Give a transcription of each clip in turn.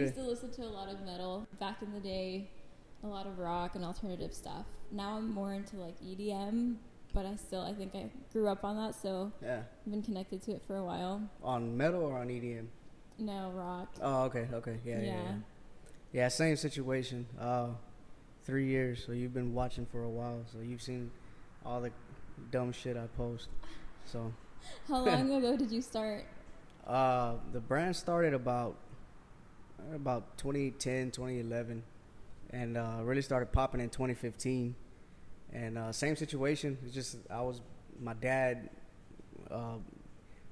used to listen to a lot of metal back in the day, a lot of rock and alternative stuff. Now I'm more into like EDM, but I still I think I grew up on that, so Yeah. I've been connected to it for a while. On metal or on EDM? No rock. Oh, okay, okay, yeah, yeah, yeah. Yeah, same situation. Uh, three years. So you've been watching for a while. So you've seen all the dumb shit I post. So How long ago did you start? uh, the brand started about about 2010, 2011, and uh, really started popping in 2015. And uh, same situation. It's just I was my dad. Uh,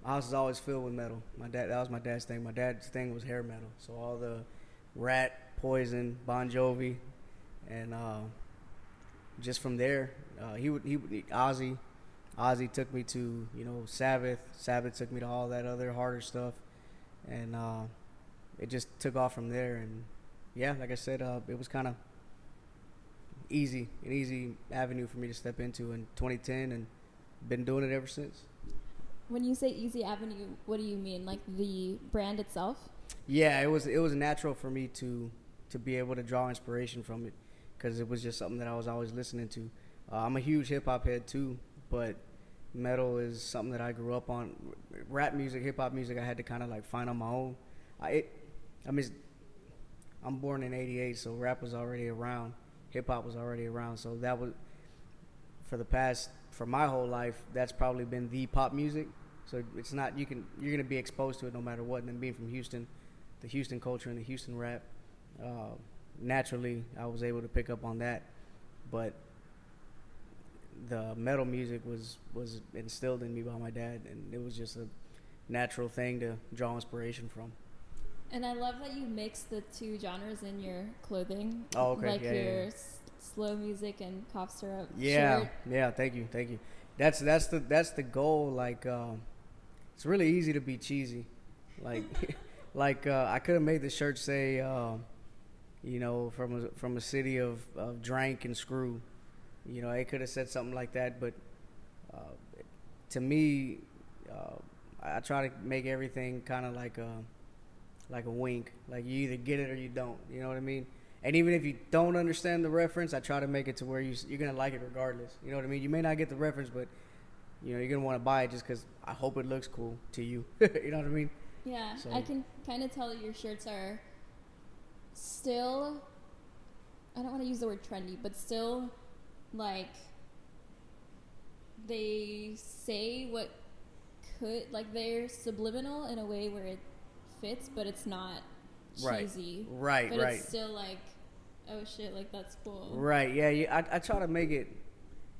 house is always filled with metal. My dad that was my dad's thing. My dad's thing was hair metal. So all the Ratt, Poison, Bon Jovi, and uh, just from there, uh, he would he would Ozzy. Ozzy took me to you know Sabbath. Sabbath took me to all that other harder stuff, and uh, it just took off from there. And yeah, like I said, uh, it was kind of easy, an easy avenue for me to step into in 2010, and been doing it ever since. When you say Easy Avenue, what do you mean? Like the brand itself? Yeah, it was it was natural for me to to be able to draw inspiration from it because it was just something that I was always listening to. Uh, I'm a huge hip hop head too, but metal is something that I grew up on. Rap music, hip hop music, I had to kind of like find on my own. I it, I mean, I'm born in '88, so rap was already around, hip hop was already around. So that was for the past for my whole life. That's probably been the pop music. So it's not you can you're gonna be exposed to it no matter what. And then being from Houston, the Houston culture and the Houston rap, uh, naturally I was able to pick up on that. But the metal music was was instilled in me by my dad, and it was just a natural thing to draw inspiration from. And I love that you mix the two genres in your clothing. Oh, okay. Like Yeah, your yeah. s- slow music and cough syrup Yeah, shirt. yeah. Thank you, thank you. That's that's the that's the goal. Like, um, it's really easy to be cheesy. Like, like uh, I could have made the shirt say, um, you know, from a from a city of, of drank and screw. You know, it could have said something like that. But uh, to me, uh, I I try to make everything kind of like a like a wink. Like you either get it or you don't. You know what I mean? And even if you don't understand the reference, I try to make it to where you, you're gonna like it regardless. You know what I mean? You may not get the reference, but you know you're gonna want to buy it just because I hope it looks cool to you. you know what I mean? Yeah, So- I can kind of tell that your shirts are still. I don't want to use the word trendy, but still, like they say what could like they're subliminal in a way where it fits, but it's not Right. cheesy. Right, but right. it's still like, oh shit, like that's cool. Right. Yeah. I, I try to make it.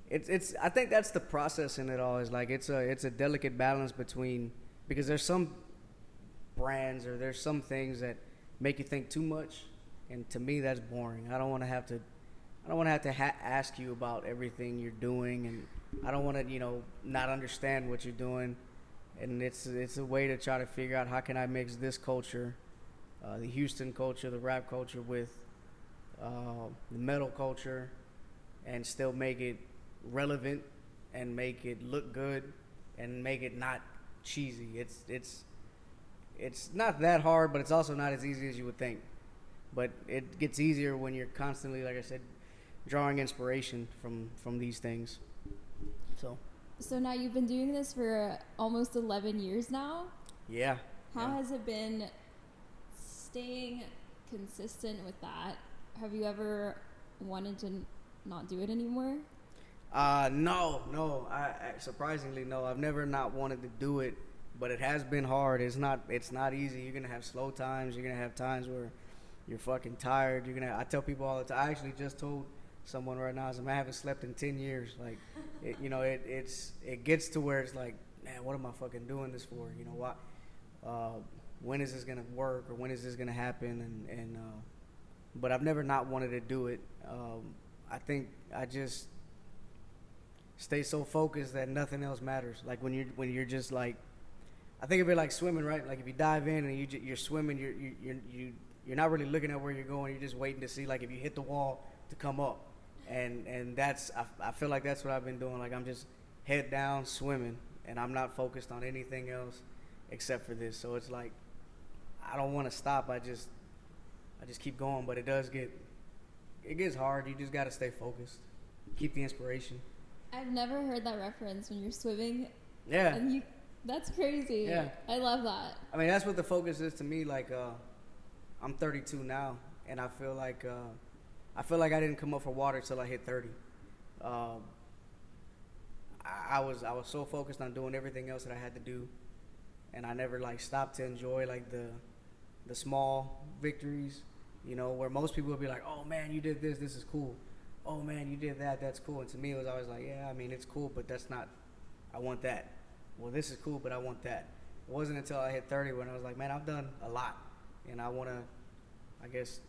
It's it's. I think that's the process in it all. Is like it's a it's a delicate balance between because there's some brands or there's some things that make you think too much, and to me that's boring. I don't want to have to. I don't want to have to ha- ask you about everything you're doing, and I don't want to you know not understand what you're doing. And it's it's a way to try to figure out how can I mix this culture, uh, the Houston culture, the rap culture with uh, the metal culture and still make it relevant and make it look good and make it not cheesy. It's it's it's not that hard, but it's also not as easy as you would think. But it gets easier when you're constantly, like I said, drawing inspiration from from these things. So So now you've been doing this for almost 11 years now. yeah, How Yeah. has it been staying consistent with that? Have you ever wanted to n- not do it anymore? Uh, no, no. I, I surprisingly no. I've never not wanted to do it, but it has been hard. It's not. It's not easy. You're gonna have slow times. You're gonna have times where you're fucking tired. You're gonna. I tell people all the time. I actually just told someone right now. I said, "Man, I haven't slept in ten years. Like, it, you know, it, it's it gets to where it's like, man, what am I fucking doing this for? You know what? Uh, when is this gonna work or when is this gonna happen? And and uh, but I've never not wanted to do it. Um, I think I just stay so focused that nothing else matters. Like when you're when you're just like, I think of it like swimming, right? Like if you dive in and you ju- you're swimming, you're you you're, you you're not really looking at where you're going. You're just waiting to see like if you hit the wall to come up, and and that's I, I feel like that's what I've been doing. Like I'm just head down swimming, and I'm not focused on anything else except for this. So it's like I don't want to stop. I just I just keep going. But it does get it gets hard. You just gotta stay focused, keep the inspiration. I've never heard that reference when you're swimming. Yeah. And you, that's crazy. Yeah. I love that. I mean, that's what the focus is to me. Like, uh, I'm 32 now, and I feel like uh, I feel like I didn't come up for water until I hit 30. Um, I, I was I was so focused on doing everything else that I had to do, and I never like stopped to enjoy like the the small victories. You know, where most people would be like, "Oh man, you did this. This is cool." Oh man, you did that. That's cool. And to me, it was always like, "Yeah, I mean, it's cool, but that's not. I want that." well, this is cool, but I want that. It wasn't until I hit 30 when I was like, man, I've done a lot, and I want to, I guess,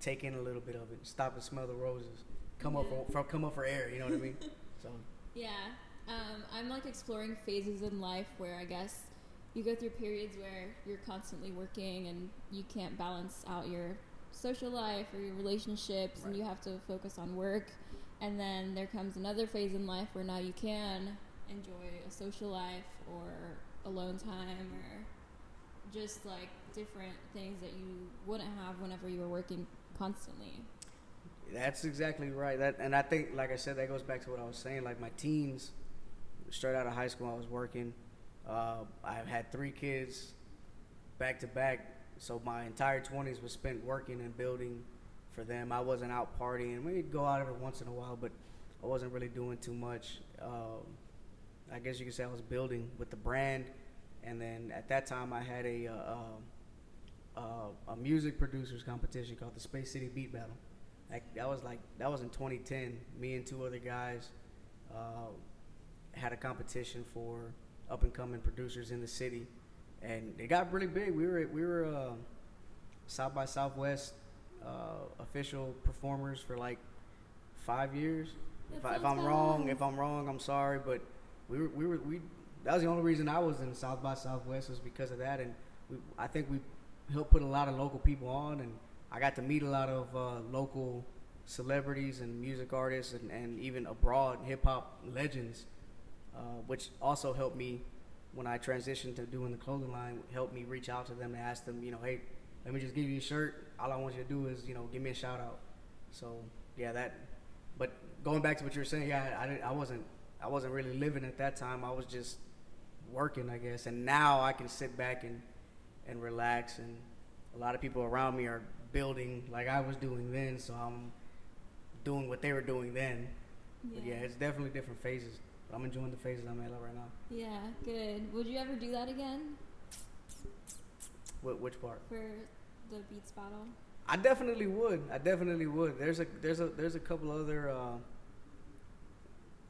take in a little bit of it, stop and smell the roses, come up for, for come up for air. You know what I mean? So Yeah. Um, I'm like exploring phases in life where I guess you go through periods where you're constantly working and you can't balance out your social life or your relationships and you have to focus on work. And then there comes another phase in life where now you can enjoy a social life or alone time or just like different things that you wouldn't have whenever you were working constantly. that's exactly right. That and I think, like I said, that goes back to what I was saying. Like my teens, straight out of high school, I was working. Uh, I've had three kids, back to back. So my entire 20s was spent working and building for them. I wasn't out partying. We'd go out every once in a while, but I wasn't really doing too much. Um, I guess you could say I was building with the brand, and then at that time I had a uh, uh, uh, a music producers competition called the Space City Beat Battle. That, that was like that was in 2010. Me and two other guys uh, had a competition for up and coming producers in the city, and it got really big. We were we were uh, South by Southwest uh, official performers for like five years. If, I, if I'm wrong, if I'm wrong, I'm sorry, but we were we were we. That was the only reason I was in South by Southwest was because of that, and we, I think we helped put a lot of local people on, and I got to meet a lot of uh, local celebrities and music artists, and, and even abroad hip hop legends, uh, which also helped me when I transitioned to doing the clothing line. Helped me reach out to them and ask them, you know, hey, let me just give you a shirt. All I want you to do is, you know, give me a shout out. So yeah, that. But going back to what you were saying, yeah, I, I, didn't, I wasn't I wasn't really living at that time. I was just working, I guess. And now I can sit back and and relax. And a lot of people around me are building like I was doing then. So I'm doing what they were doing then. But yeah, it's definitely different phases. But I'm enjoying the phases I'm at right now. Yeah, good. Would you ever do that again Wh- which part? for the Beats battle? I definitely would. I definitely would. There's a there's a there's a couple other uh,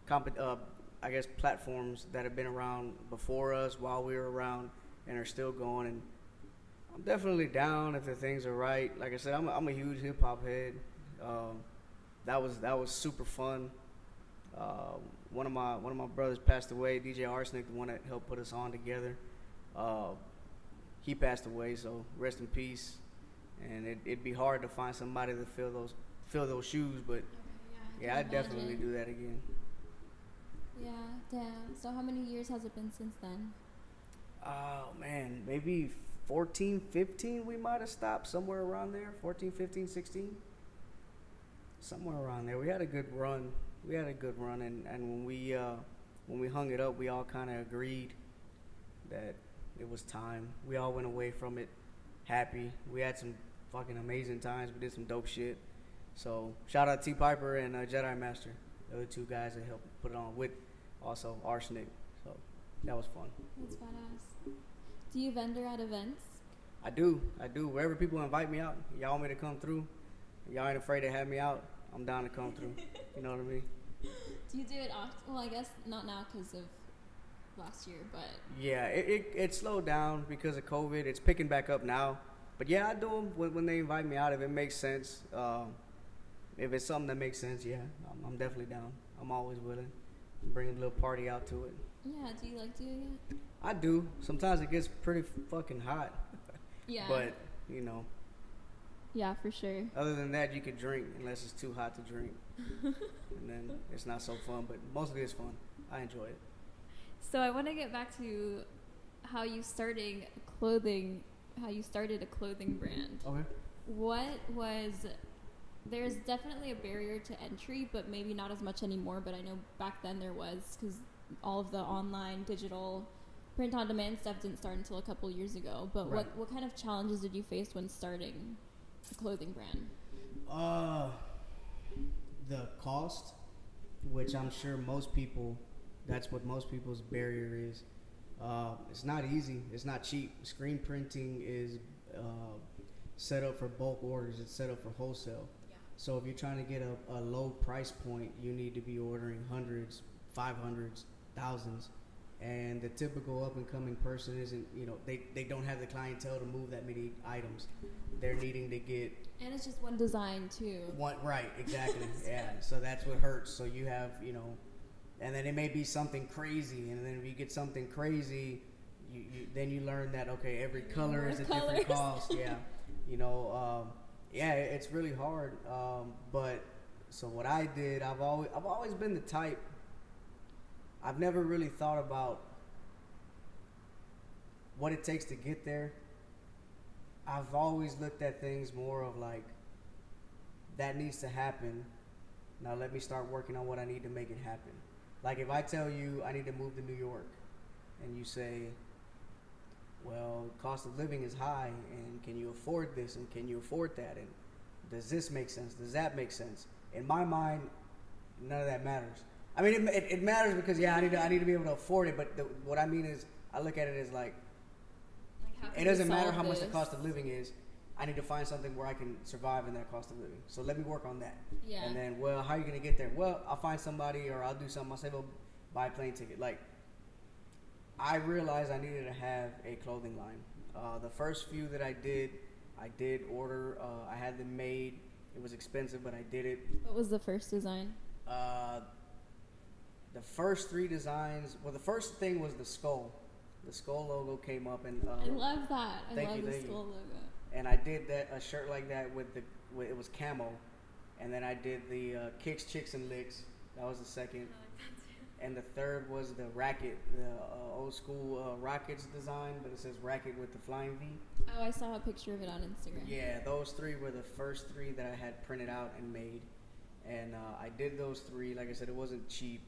comp- uh, I guess platforms that have been around before us while we were around and are still going. And I'm definitely down if the things are right. Like I said, I'm a, I'm a huge hip hop head. Um, that was that was super fun. Um, one of my one of my brothers passed away. DJ Arsenic, the one that helped put us on together. Uh, he passed away, so rest in peace and it, it'd be hard to find somebody to fill those fill those shoes. But yeah, I'd definitely do that again. Yeah, damn. So how many years has it been since then? Oh man, maybe 14, 15 we might have stopped somewhere around there. 14, 15, 16. Somewhere around there. We had a good run. We had a good run and, and when we uh, when we hung it up we all kinda agreed that it was time. We all went away from it happy. We had some fucking amazing times. We did some dope shit. So shout out T Piper and uh, Jedi Master, the other two guys that helped put it on with also Arsenic. So that was fun. That's badass. Do you vendor at events? I do, I do. Wherever people invite me out, y'all want me to come through. Y'all ain't afraid to have me out. I'm down to come through. You know what I mean? Do you do it often? Well, I guess not now because of last year, but Yeah, it, it it slowed down because of COVID. It's picking back up now. But yeah, I do them when, when they invite me out if it makes sense. Um, if it's something that makes sense, yeah, I'm, I'm definitely down. I'm always willing. Bring a little party out to it. Yeah. Do you like doing it? I do. Sometimes it gets pretty fucking hot, Yeah. but you know, yeah, for sure. other than that, you could drink unless it's too hot to drink, and then it's not so fun. But mostly it's fun. I enjoy it. So I want to get back to how you starting clothing, how you started a clothing brand. Okay. what was there's definitely a barrier to entry, but maybe not as much anymore. But I know back then there was because all of the online digital print on demand stuff didn't start until a couple years ago. But Right. what what kind of challenges did you face when starting a clothing brand? Uh, the cost, which I'm sure most people, that's what most people's barrier is. Uh, it's not easy. It's not cheap. Screen printing is uh, set up for bulk orders. It's set up for wholesale. Yeah. So if you're trying to get a, a low price point, you need to be ordering hundreds, five hundreds, thousands. And the typical up and coming person isn't, you know, they, they don't have the clientele to move that many items. They're needing to get And it's just one design too. one right, exactly. yeah. So that's what hurts. So you have, you know, and then it may be something crazy, and then if you get something crazy, you, you then you learn that okay, every color is a colors. different cost. Yeah. You know, um, yeah, it's really hard. Um, but so what I did, I've always I've always been the type. I've never really thought about what it takes to get there. I've always looked at things more of like that needs to happen. Now let me start working on what I need to make it happen. Like if I tell you I need to move to New York and you say, well, cost of living is high and can you afford this and can you afford that and does this make sense? Does that make sense? In my mind, none of that matters. I mean, it, it, it matters because yeah, I need to I need to be able to afford it. But the, what I mean is, I look at it as like Like, it doesn't matter how much the cost of living is. I need to find something where I can survive in that cost of living. So let me work on that. Yeah. And then, well, how are you going to get there? Well, I'll find somebody or I'll do something. I'll say, well, buy a plane ticket. Like, I realized I needed to have a clothing line. Uh, the first few that I did, I did order. Uh, I had them made. It was expensive, but I did it. What was the first design? Uh, the first three designs. Well, the first thing was the skull. The skull logo came up, and uh, I love that. I thank love you, the thank you. skull logo. and I did that a shirt like that with the with, it was camo, and then I did the uh, kicks, chicks, and licks. That was the second, and the third was the racket, the uh, old school uh, rockets design, but it says racket with the flying V. Oh, I saw a picture of it on Instagram. Yeah, those three were the first three that I had printed out and made, and uh, I did those three. Like I said, it wasn't cheap,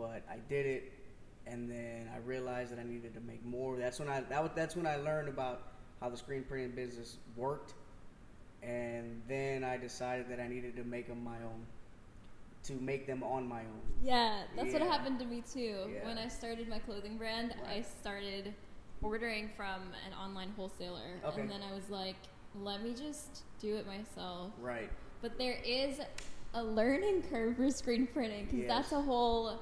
but I did it, and then I realized that I needed to make more. That's when I that was, that's when I learned about how the screen printing business worked, and then I decided that I needed to make them my own, to make them on my own. Yeah, that's what happened to me too. Yeah. When I started my clothing brand, I started ordering from an online wholesaler, Okay. and then I was like, let me just do it myself. Right. But there is a learning curve for screen printing because Yes. that's a whole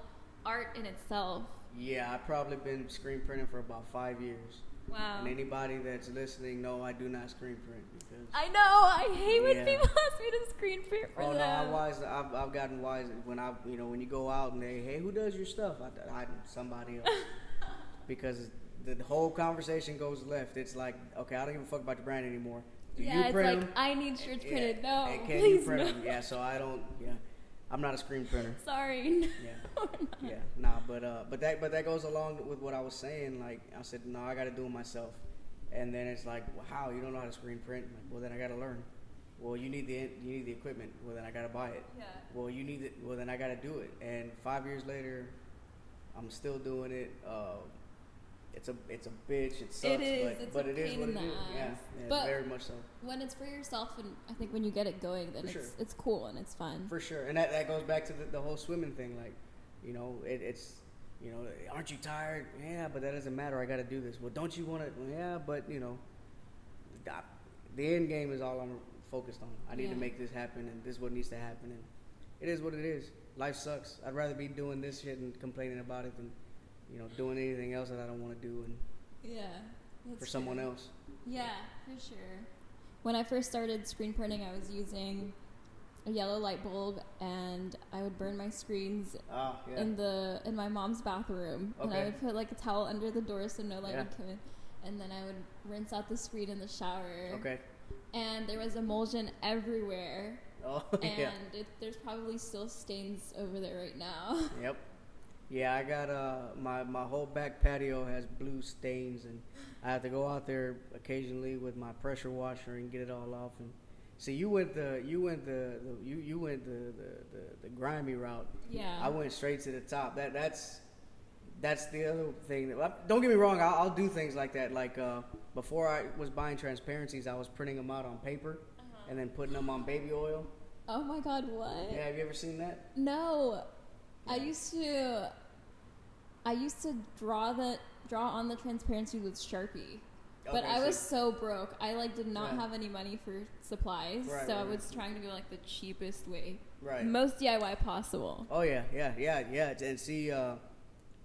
art in itself. Yeah, I've probably been screen printing for about five years. Wow. And anybody that's listening, no, I do not screen print because. I know. I hate when Yeah. people ask me to screen print for Oh no, them. I'm wise. I've, I've gotten wise when I, you know, when you go out and they, hey, who does your stuff? I, I somebody else, because the, whole conversation goes left. It's like, okay, I don't give a fuck about the brand anymore. Do yeah, it's like 'em? I need shirts Yeah. printed. No, Hey, can please you print no. 'em? Yeah, so I don't. Yeah, I'm not a screen printer. Sorry. Yeah, yeah, nah, but uh, but that but that goes along with what I was saying. Like I said, no, I got to do it myself. And then it's like, well, how you don't know how to screen print? Like, well, then I got to learn. Well, you need the you need the equipment. Well, then I got to buy it. Yeah. Well, you need it. Well, then I got to do it. And five years later, I'm still doing it. Uh, it's a it's a bitch. It sucks, It is. but It's but it is what it is. Yeah, yeah But- very much so. When it's for yourself, and I think when you get it going, then For it's sure. it's cool and it's fun. For sure, and that, that goes back to the, the whole swimming thing. Like, you know, it, it's, you know, aren't you tired? Yeah, but that doesn't matter. I got to do this. Well, don't you want to? Yeah, but you know, the, the end game is all I'm focused on. I need Yeah. to make this happen, and this is what needs to happen. And it is what it is. Life sucks. I'd rather be doing this shit and complaining about it than, you know, doing anything else that I don't want to do and yeah. for someone else. Yeah, for sure. When I first started screen printing, I was using a yellow light bulb, and I would burn my screens Ah, yeah. in the in my mom's bathroom, and I would put like a towel under the door so no light Yeah. would come in, and then I would rinse out the screen in the shower. okay. And there was emulsion everywhere, Oh, and yeah. it, there's probably still stains over there right now. Yep. Yeah, I got uh my my whole back patio has blue stains, and I have to go out there occasionally with my pressure washer and get it all off. And see, you went the you went the, the you you went the, the the the grimy route. Yeah. I went straight to the top. That that's that's the other thing. That, don't get me wrong. I'll, I'll do things like that. Like uh, before, I was buying transparencies. I was printing them out on paper and then putting them on baby oil. oh my god, what? Yeah, have you ever seen that? No. I used to I used to draw the draw on the transparency with Sharpie. But Okay, I so- was so broke. I like did not Yeah. have any money for supplies. Right, so I right, was trying to go like the cheapest way. right. Most DIY possible. Oh yeah, yeah, yeah, yeah. And see, uh,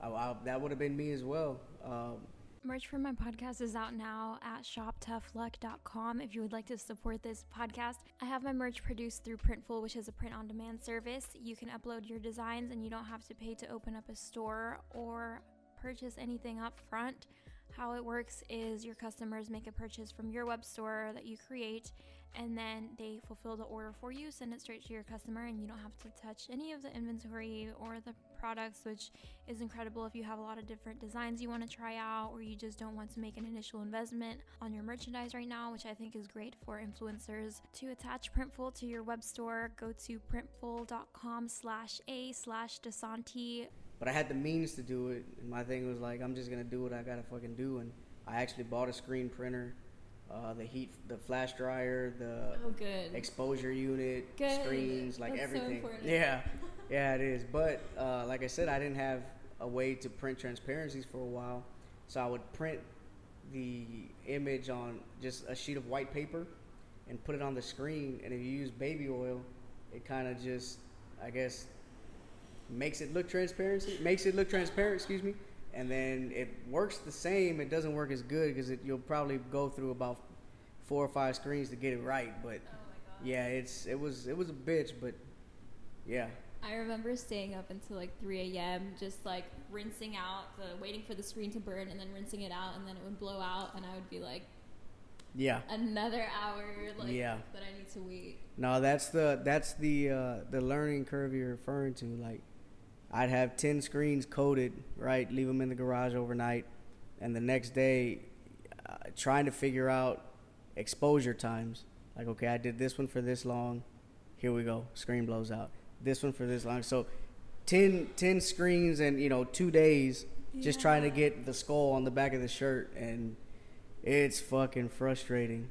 I, I, that would have been me as well. Um, Merch for my podcast is out now at shoptoughluck.com if you would like to support this podcast. I have my merch produced through Printful, which is a print on demand service. You can upload your designs and you don't have to pay to open up a store or purchase anything up front. How it works is your customers make a purchase from your web store that you create and then they fulfill the order for you, send it straight to your customer, and you don't have to touch any of the inventory or the products, which is incredible if you have a lot of different designs you want to try out or you just don't want to make an initial investment on your merchandise right now, which I think is great for influencers. To attach Printful to your web store, go to printful.com slash a slash Desanti. but I had the means to do it, and my thing was like, I'm just gonna do what I gotta fucking do. And I actually bought a screen printer, uh, the heat, the flash dryer, the Oh good. exposure unit, Good. screens, like That's everything. important. yeah, yeah, it is. But uh, like I said, I didn't have a way to print transparencies for a while, so I would print the image on just a sheet of white paper and put it on the screen. And if you use baby oil, it kind of just, I guess, makes it look transparency, makes it look transparent. Excuse me. And then it works the same. It doesn't work as good because you'll probably go through about four or five screens to get it right. But yeah, it's it was it was a bitch, but yeah, I remember staying up until like 3 a.m. just like rinsing out the waiting for the screen to burn and then rinsing it out and then it would blow out and I would be like yeah. another hour like Yeah. that I need to wait. No, that's the that's the uh, the learning curve you're referring to. Like, I'd have ten screens coded, right? Leave them in the garage overnight, and the next day, uh, trying to figure out exposure times. Like, okay, I did this one for this long. Here we go. Screen blows out. This one for this long. So, 10, 10 screens and you know two days just trying to get the skull on the back of the shirt, and it's fucking frustrating.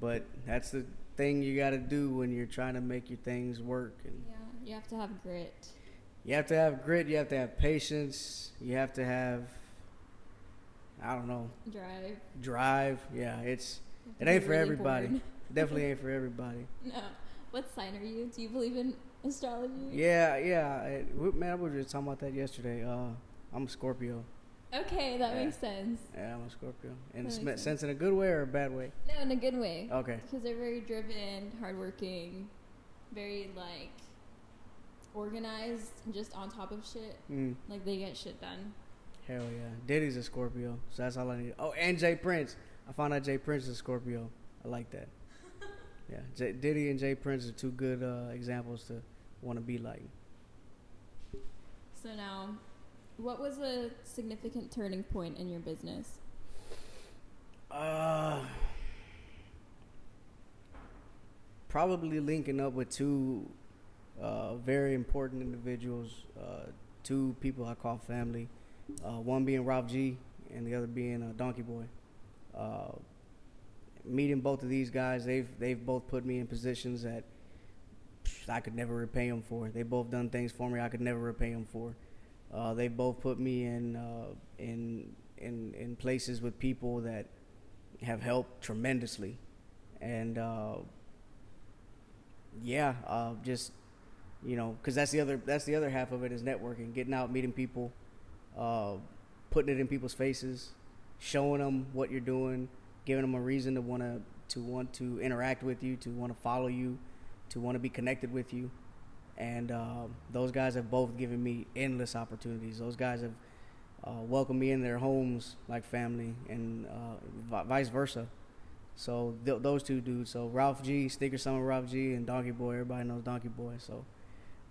But that's the thing you got to do when you're trying to make your things work. And Yeah, you have to have grit. you have to have grit. You have to have patience. You have to have, I don't know, Drive. drive. Yeah, it's it ain't be for everybody. Definitely ain't for everybody. No. What sign are you? Do you believe in astrology? Yeah, yeah. It, we- man, we were just talking about that yesterday. Uh, I'm a Scorpio. Okay, that Yeah. makes sense. Yeah, I'm a Scorpio. In makes sm- sense in a good way or a bad way? No, in a good way. Okay. Because they're very driven, hardworking, very like organized, just on top of shit. Mm, Like they get shit done. hell yeah. Diddy's a Scorpio, so that's all I need. Oh, and J. Prince. I found out J. Prince is a Scorpio. I like that. Yeah, J- Diddy and J. Prince are two good uh, examples to want to be like. So now, what was a significant turning point in your business? Uh, probably linking up with two uh, very important individuals, uh, two people I call family. Uh, one being Rob G, and the other being uh, Donkey Boy. Uh, meeting both of these guys, they've they've both put me in positions that I could never repay them for. They both done things for me I could never repay them for. Uh, they both put me in uh, in in in places with people that have helped tremendously, and uh, yeah, uh, just you know, because that's the other that's the other half of it is networking, getting out, meeting people, uh, putting it in people's faces, showing them what you're doing, giving them a reason to want to to want to interact with you, to want to follow you, to want to be connected with you, and uh, those guys have both given me endless opportunities. Those guys have uh, welcomed me in their homes like family, and uh, vi- vice versa. So th- those two dudes. So Ralph G, Sneaker Summit Ralph G, and Donkey Boy. Everybody knows Donkey Boy. So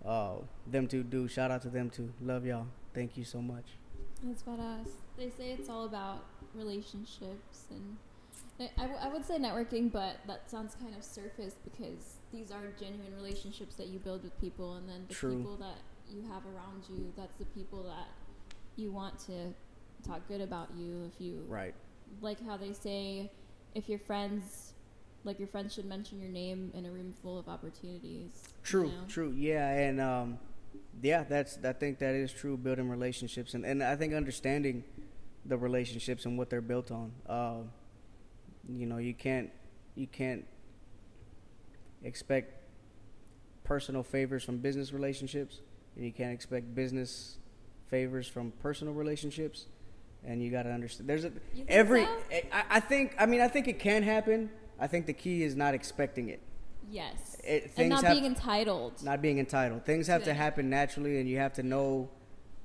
uh, them two dudes. Shout out to them two. Love y'all. thank you so much. That's us. They say it's all about relationships and I, w- I would say networking, but that sounds kind of surface because these are genuine relationships that you build with people, and then the True. people that you have around you, that's the people that you want to talk good about you. If you Right. like how they say, if your friends, like your friends should mention your name in a room full of opportunities. you True, know? true. Yeah, and um, yeah, that's I think that is true. Building relationships, and and I think understanding the relationships and what they're built on. Uh, you know, you can't you can't expect personal favors from business relationships, and you can't expect business favors from personal relationships. And you got to understand. There's a every. so? Eh, I, I think. I mean, I think it can happen. I think the key is not expecting it. Yes. It- and not have- being entitled. not being entitled. Things have to happen naturally, and you have to know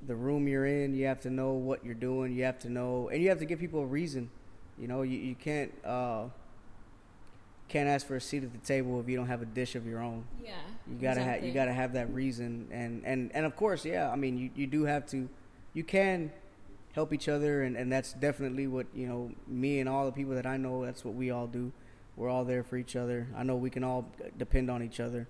the room you're in. You have to know what you're doing. You have to know, and you have to give people a reason. You know, you, you can't uh, can't ask for a seat at the table if you don't have a dish of your own. yeah. You gotta have exactly. you gotta have that reason, and and and of course, yeah. I mean, you you do have to. You can help each other, and and that's definitely what you know. Me and all the people that I know, that's what we all do. We're all there for each other. I know we can all depend on each other,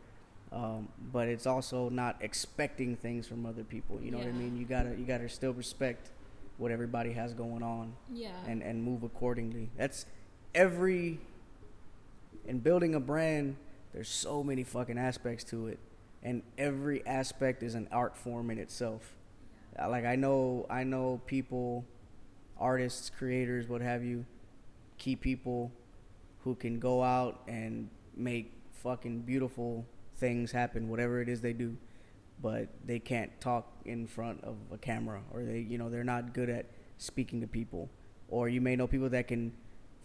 um, but it's also not expecting things from other people. You know what I mean? You gotta you gotta still respect what everybody has going on Yeah. and and move accordingly. That's every in building a brand. There's so many fucking aspects to it, and every aspect is an art form in itself. Uh, Like I know, I know people, artists, creators, what have you, key people who can go out and make fucking beautiful things happen, whatever it is they do, but they can't talk in front of a camera, or they, you know, they're not good at speaking to people. Or you may know people that can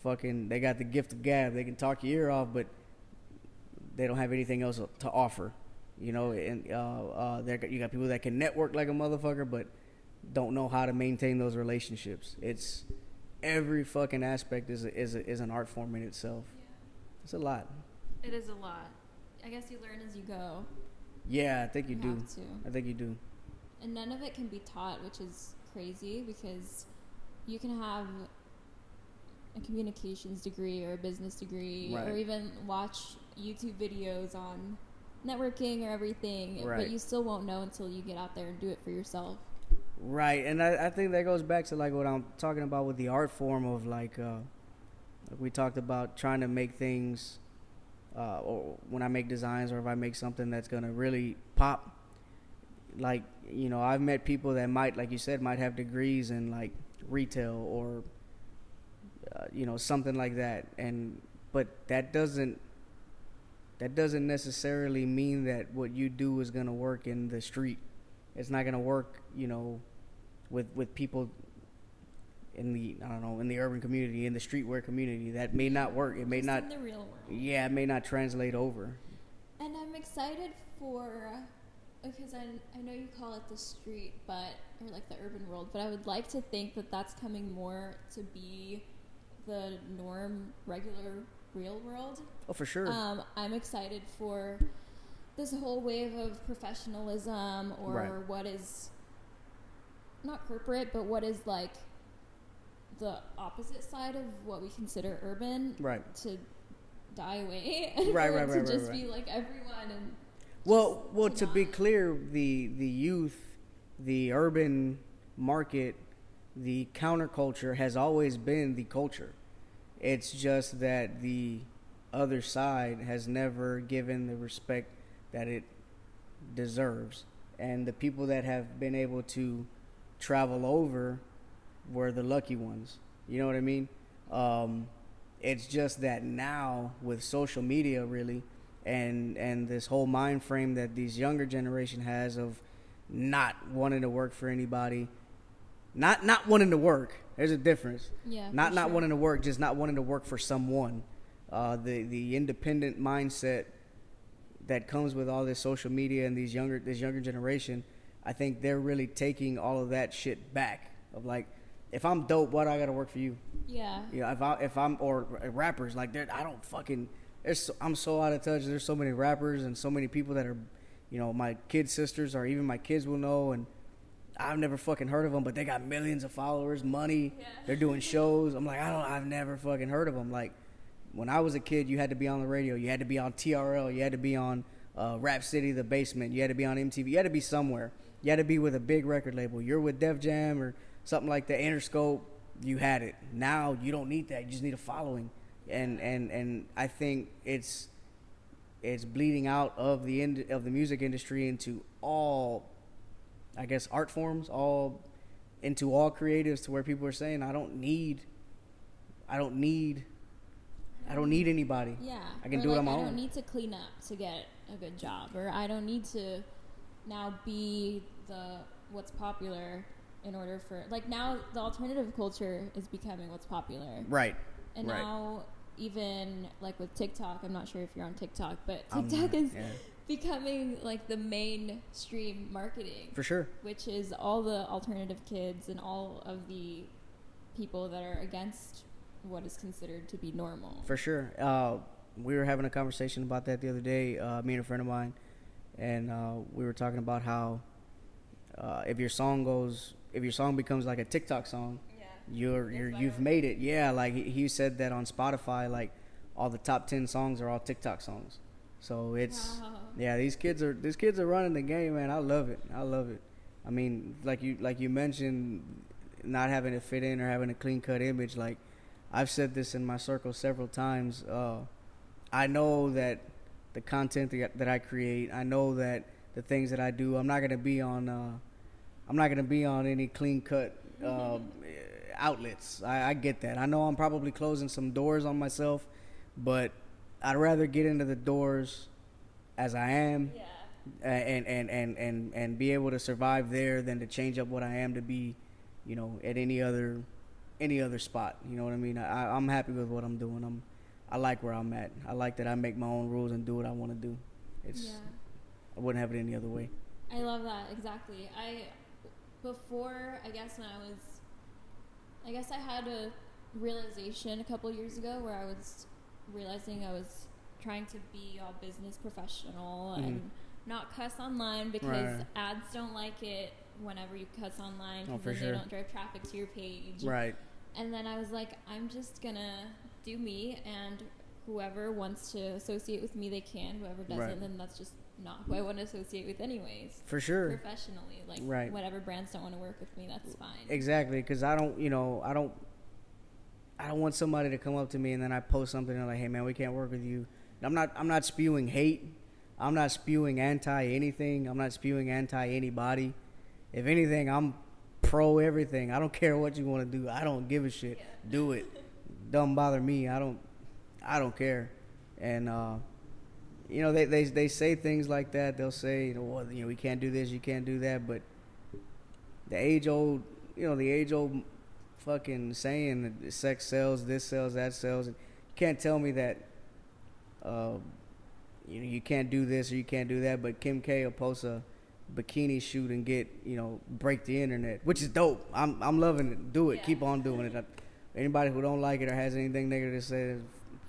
fucking, they got the gift of gab, they can talk your ear off, but they don't have anything else to offer. You know, and uh, uh, there you got people that can network like a motherfucker, but don't know how to maintain those relationships. It's every fucking aspect is a, is a, is an art form in itself. It's a lot. It is a lot. I guess you learn as you go. Yeah, I think you, do. have to. I think you do. And none of it can be taught, which is crazy because you can have a communications degree or a business degree or even watch YouTube videos on networking or everything, Right. but you still won't know until you get out there and do it for yourself. Right, and I, I think that goes back to like what I'm talking about with the art form of like, uh, like we talked about trying to make things, uh, or when I make designs or if I make something that's gonna really pop. Like you know, I've met people that might, like you said, might have degrees in like retail or, uh, you know, something like that, and but that doesn't. That doesn't necessarily mean that what you do is gonna work in the street it's not gonna work, you know, with with people in the I don't know in the urban community, in the streetwear community. That may not work. It may Just not. in the real world. Yeah, it may not translate over. And I'm excited for because I, I know you call it the street, but or like the urban world, but I would like to think that that's coming more to be the norm, regular, real world. Oh, for sure. Um, I'm excited for this whole wave of professionalism or Right. what is not corporate, but what is like the opposite side of what we consider urban right. to die away. Right, right, right, To right, just right. be like everyone and Well, well, to be clear, the the youth, the urban market, the counterculture has always been the culture. It's just that the other side has never given the respect that it deserves, and the people that have been able to travel over were the lucky ones. You know what I mean? Um, it's just that now with social media, really, and and this whole mind frame that these younger generation has of not wanting to work for anybody, not not wanting to work. There's a difference. yeah, Not not sure. wanting to work, just not wanting to work for someone. Uh, the the independent mindset that comes with all this social media and these younger this younger generation, I think they're really taking all of that shit back. Of like, if I'm dope, why do I gotta work for you? Yeah, You know, if I if I'm or rappers like they're I don't fucking. So, I'm so out of touch. There's so many rappers and so many people that are, you know, my kids' sisters or even my kids will know, and I've never fucking heard of them, but they got millions of followers, money. Yeah. They're doing shows. I'm like, I don't, I've never fucking heard of them. Like, when I was a kid, you had to be on the radio. You had to be on TRL. You had to be on uh, Rap City, The Basement. You had to be on MTV. You had to be somewhere. You had to be with a big record label. You're with Def Jam or something like the Interscope. You had it. Now you don't need that. You just need a following, and and and I think it's it's bleeding out of the end of the music industry into all, I guess, art forms, all into all creatives to where people are saying, I don't need, I don't need, I don't need anybody. Yeah. I can do it on my own. I don't need to clean up to get a good job, or I don't need to now be the what's popular in order for like now the alternative culture is becoming what's popular, Right. and right. now even like with TikTok, I'm not sure if you're on TikTok, but TikTok not, is yeah. becoming like the mainstream marketing For sure. which is all the alternative kids and all of the people that are against what is considered to be normal. For sure. Uh, we were having a conversation about that the other day, uh, me and a friend of mine, and uh, we were talking about how uh, if your song goes, if your song becomes like a TikTok song, yeah. you're you're you've made it. Yeah, like he, said that on Spotify, like all the top ten songs are all TikTok songs. So it's Wow. yeah, these kids are these kids are running the game, man. I love it. I love it. I mean, like you like you mentioned, not having to fit in or having a clean cut image. Like I've said this in my circle several times. Uh, I know that the content that, that I create, I know that the things that I do, I'm not gonna be on. Uh, I'm not gonna be on any clean cut uh, outlets. I, I get that. I know I'm probably closing some doors on myself, but I'd rather get into the doors as I am Yeah. and, and, and, and, and be able to survive there than to change up what I am to be, you know, at any other any other spot. You know what I mean? I, I'm happy with what I'm doing. I'm I like where I'm at. I like that I make my own rules and do what I want to do. It's yeah. I wouldn't have it any other way. I love that exactly. I before I guess when I was I guess I had a realization a couple years ago where I was realizing I was trying to be all business professional Mhm. and not cuss online because Right. ads don't like it whenever you cuss online Oh, because for then sure. they don't drive traffic to your page. Right. And then I was like, I'm just gonna do me, and whoever wants to associate with me, they can. Whoever doesn't, Right. then that's just not who I want to associate with, anyways. For sure. Professionally, like Right. whatever brands don't want to work with me, that's fine. Exactly, because I don't, you know, I don't, I don't want somebody to come up to me and then I post something and like, hey man, we can't work with you. And I'm not, I'm not spewing hate. I'm not spewing anti anything. I'm not spewing anti anybody. If anything, I'm pro everything. I don't care what you want to do. I don't give a shit. Do it. Don't bother me. I don't, I don't care. And uh, you know, they, they they say things like that. They'll say, you know, well, you know, we can't do this, you can't do that, but the age old, you know, the age old fucking saying that sex sells, this sells, that sells. You can't tell me that, uh, you know, you can't do this or you can't do that. But Kim K will post a bikini shoot and get, you know, break the internet, which is dope. I'm I'm loving it. Do it. Yeah. Keep on doing it. Anybody who don't like it or has anything negative to say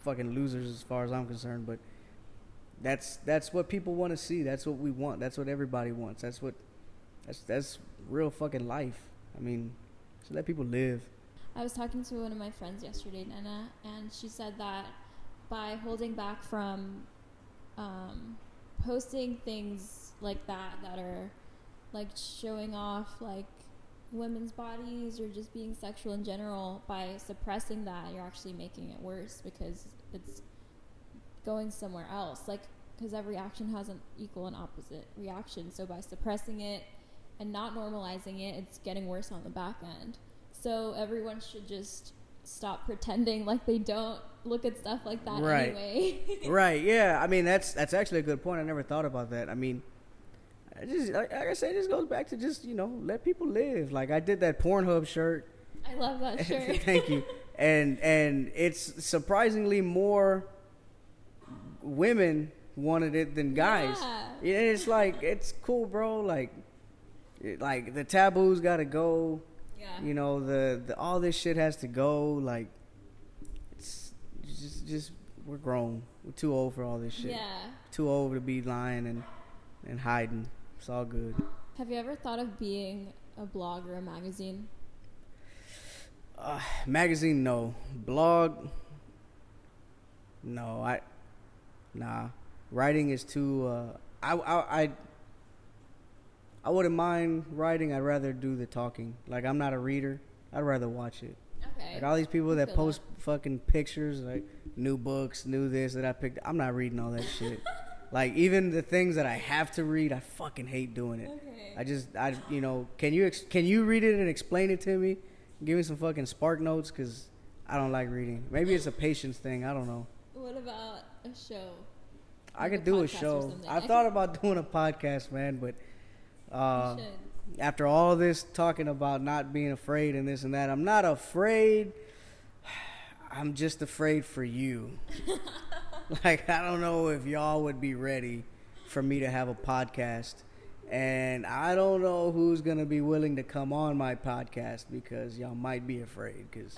fucking losers as far as I'm concerned. But that's that's what people want to see. That's what we want. That's what everybody wants. That's what that's that's real fucking life. I mean, so let people live. I was talking to one of my friends yesterday, Nana, and she said that by holding back from um, posting things like that that are like showing off like women's bodies or just being sexual in general, by suppressing that, you're actually making it worse because it's going somewhere else. Like, because every action has an equal and opposite reaction. So by suppressing it and not normalizing it, it's getting worse on the back end. So everyone should just stop pretending like they don't look at stuff like that Right. anyway. right? Yeah. I mean, that's that's actually a good point. I never thought about that. I mean, I just like, like I said, it just goes back to just you know let people live. Like I did that Pornhub shirt. I love that shirt. Thank you. And and it's surprisingly more women wanted it than guys. Yeah. Yeah, it's like it's cool, bro. Like, it- like the taboos got to go. yeah. You know, the, the all this shit has to go. Like, it's just just we're grown. We're too old for all this shit. Yeah. Too old to be lying and and hiding. It's all good. Have you ever thought of being a blog or a magazine? Uh, magazine, no. Blog, no. I, nah. Writing is too. Uh, I, I, I, I wouldn't mind writing. I'd rather do the talking. Like I'm not a reader. I'd rather watch it. Okay. Like all these people that post fucking pictures, like new books, new this that I picked. I'm not reading all that shit. Like even the things that I have to read, I fucking hate doing it. Okay. I just, I, you know, can you ex- can you read it and explain it to me? Give me some fucking spark notes, cause I don't like reading. Maybe it's a patience thing. I don't know. what about a show? I could do a show. I thought about doing a podcast, man, but uh, after all this talking about not being afraid and this and that, I'm not afraid. I'm just afraid for you. like I don't know if y'all would be ready for me to have a podcast. And I don't know who's gonna be willing to come on my podcast because y'all might be afraid. Because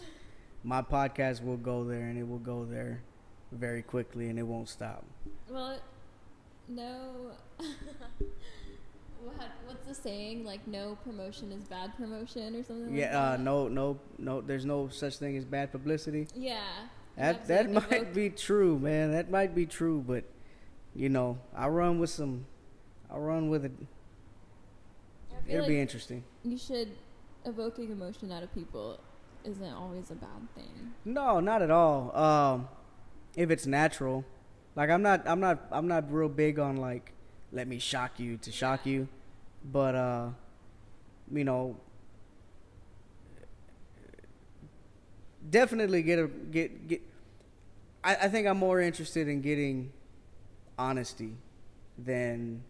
my podcast will go there and it will go there very quickly and it won't stop. Well, no. what, what's the saying? Like, no promotion is bad promotion or something like Yeah, uh, that? no, no, no. There's no such thing as bad publicity. Yeah. That that might be true, man. That might be true, but you know, I run with some. I run with it. It'll like be interesting. You should evoking emotion out of people isn't always a bad thing. No, not at all. Um, if it's natural, like I'm not, I'm not, I'm not real big on like, let me shock you to shock you, but uh, you know, definitely get a get get. I, I think I'm more interested in getting honesty than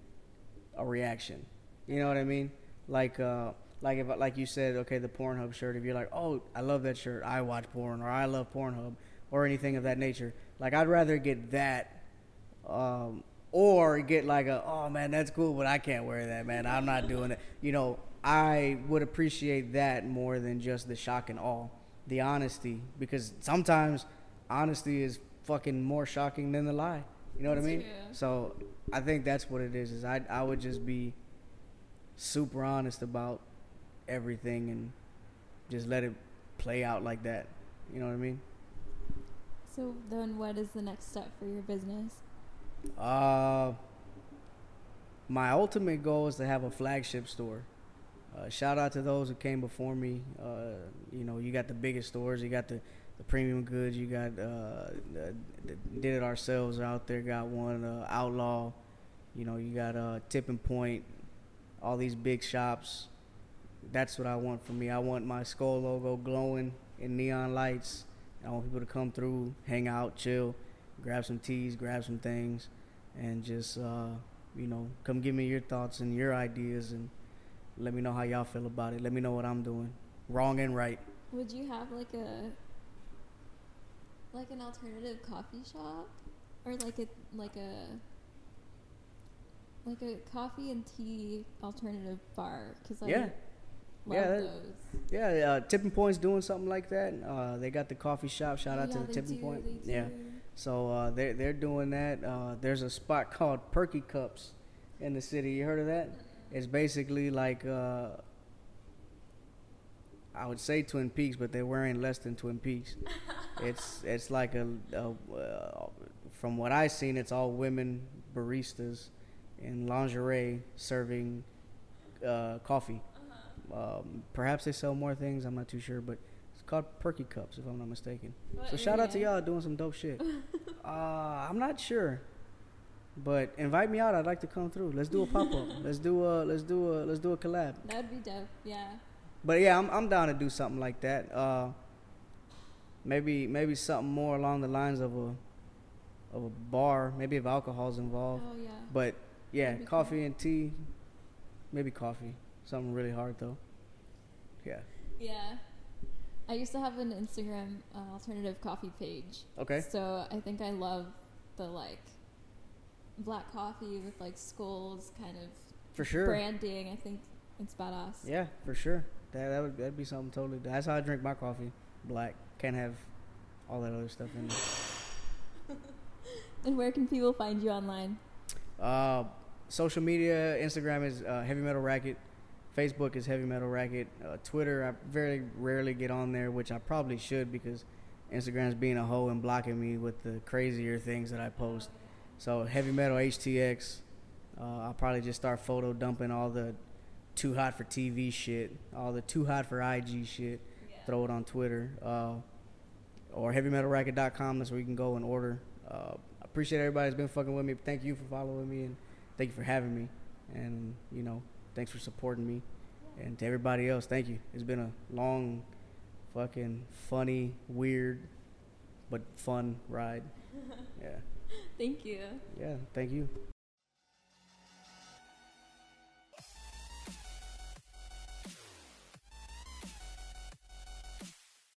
a reaction. You know what I mean? Like, uh, like if like you said, okay, the Pornhub shirt. If you're like, oh, I love that shirt. I watch porn, or I love Pornhub, or anything of that nature. Like, I'd rather get that, um, or get like a, oh man, that's cool, but I can't wear that, man. I'm not doing it. You know, I would appreciate that more than just the shock and awe, the honesty, because sometimes honesty is fucking more shocking than the lie. You know what I mean? true. So I think that's what it is. Is I I would just be super honest about everything and just let it play out like that. You know what I mean? So then, what is the next step for your business? Uh, my ultimate goal is to have a flagship store. Uh, shout out to those who came before me. Uh, you know, you got the biggest stores, you got the, the premium goods, you got uh, the, the did it ourselves out there. Got one uh, Outlaw. You know, you got uh, Tipping Point. All these big shops. That's what I want for me. I want my skull logo glowing in neon lights. I want people to come through, hang out, chill, grab some tees, grab some things, and just uh, you know, come give me your thoughts and your ideas, and let me know how y'all feel about it. Let me know what I'm doing, wrong and right. Would you have like a like an alternative coffee shop, or like a like a like a coffee and tea alternative bar? Because I Yeah. Love Yeah, those. Yeah, uh, Tipping Point's doing something like that. Uh, they got the coffee shop. Shout out Oh, to the Tipping do, Point. Yeah. So uh, they're they're doing that. Uh, there's a spot called Perky Cups in the city. You heard of that? It's basically like uh, I would say Twin Peaks, but they're wearing less than Twin Peaks. it's it's like a, a uh, from what I've seen, it's all women baristas in lingerie serving uh, coffee. Um, perhaps they sell more things. I'm not too sure, but it's called Perky Cups, if I'm not mistaken. What So shout out to y'all doing some dope shit. uh, I'm not sure, but invite me out. I'd like to come through. Let's do a pop up. let's do a let's do a let's do a collab. That would be dope. Yeah. But yeah, I'm I'm down to do something like that. Uh, maybe maybe something more along the lines of a of a bar. Maybe if alcohol's involved. Oh yeah. But yeah, coffee cool. and tea. Maybe coffee. Something really hard though. Yeah. Yeah. I used to have an Instagram uh, alternative coffee page. Okay. So I think I love the like black coffee with like skulls kind of For sure. branding. I think it's badass. Yeah, for sure. That that would that'd be something totally. That's how I drink my coffee, black. Can't have all that other stuff in there. And where can people find you online? Uh, social media, Instagram is uh, Heavy Metal Racket. Facebook is Heavy Metal Racket. Uh, Twitter, I very rarely get on there, which I probably should because Instagram's being a hoe and blocking me with the crazier things that I post. So Heavy Metal HTX. Uh, I'll probably just start photo dumping all the too hot for TV shit, all the too hot for IG shit. Throw it on Twitter uh, or heavymetalracket.com. That's where you can go and order. Uh, appreciate everybody that's been fucking with me. Thank you for following me and thank you for having me. And you know, thanks for supporting me. And to everybody else, thank you. It's been a long, fucking funny, weird, but fun ride. Yeah. Thank you. Yeah. Thank you.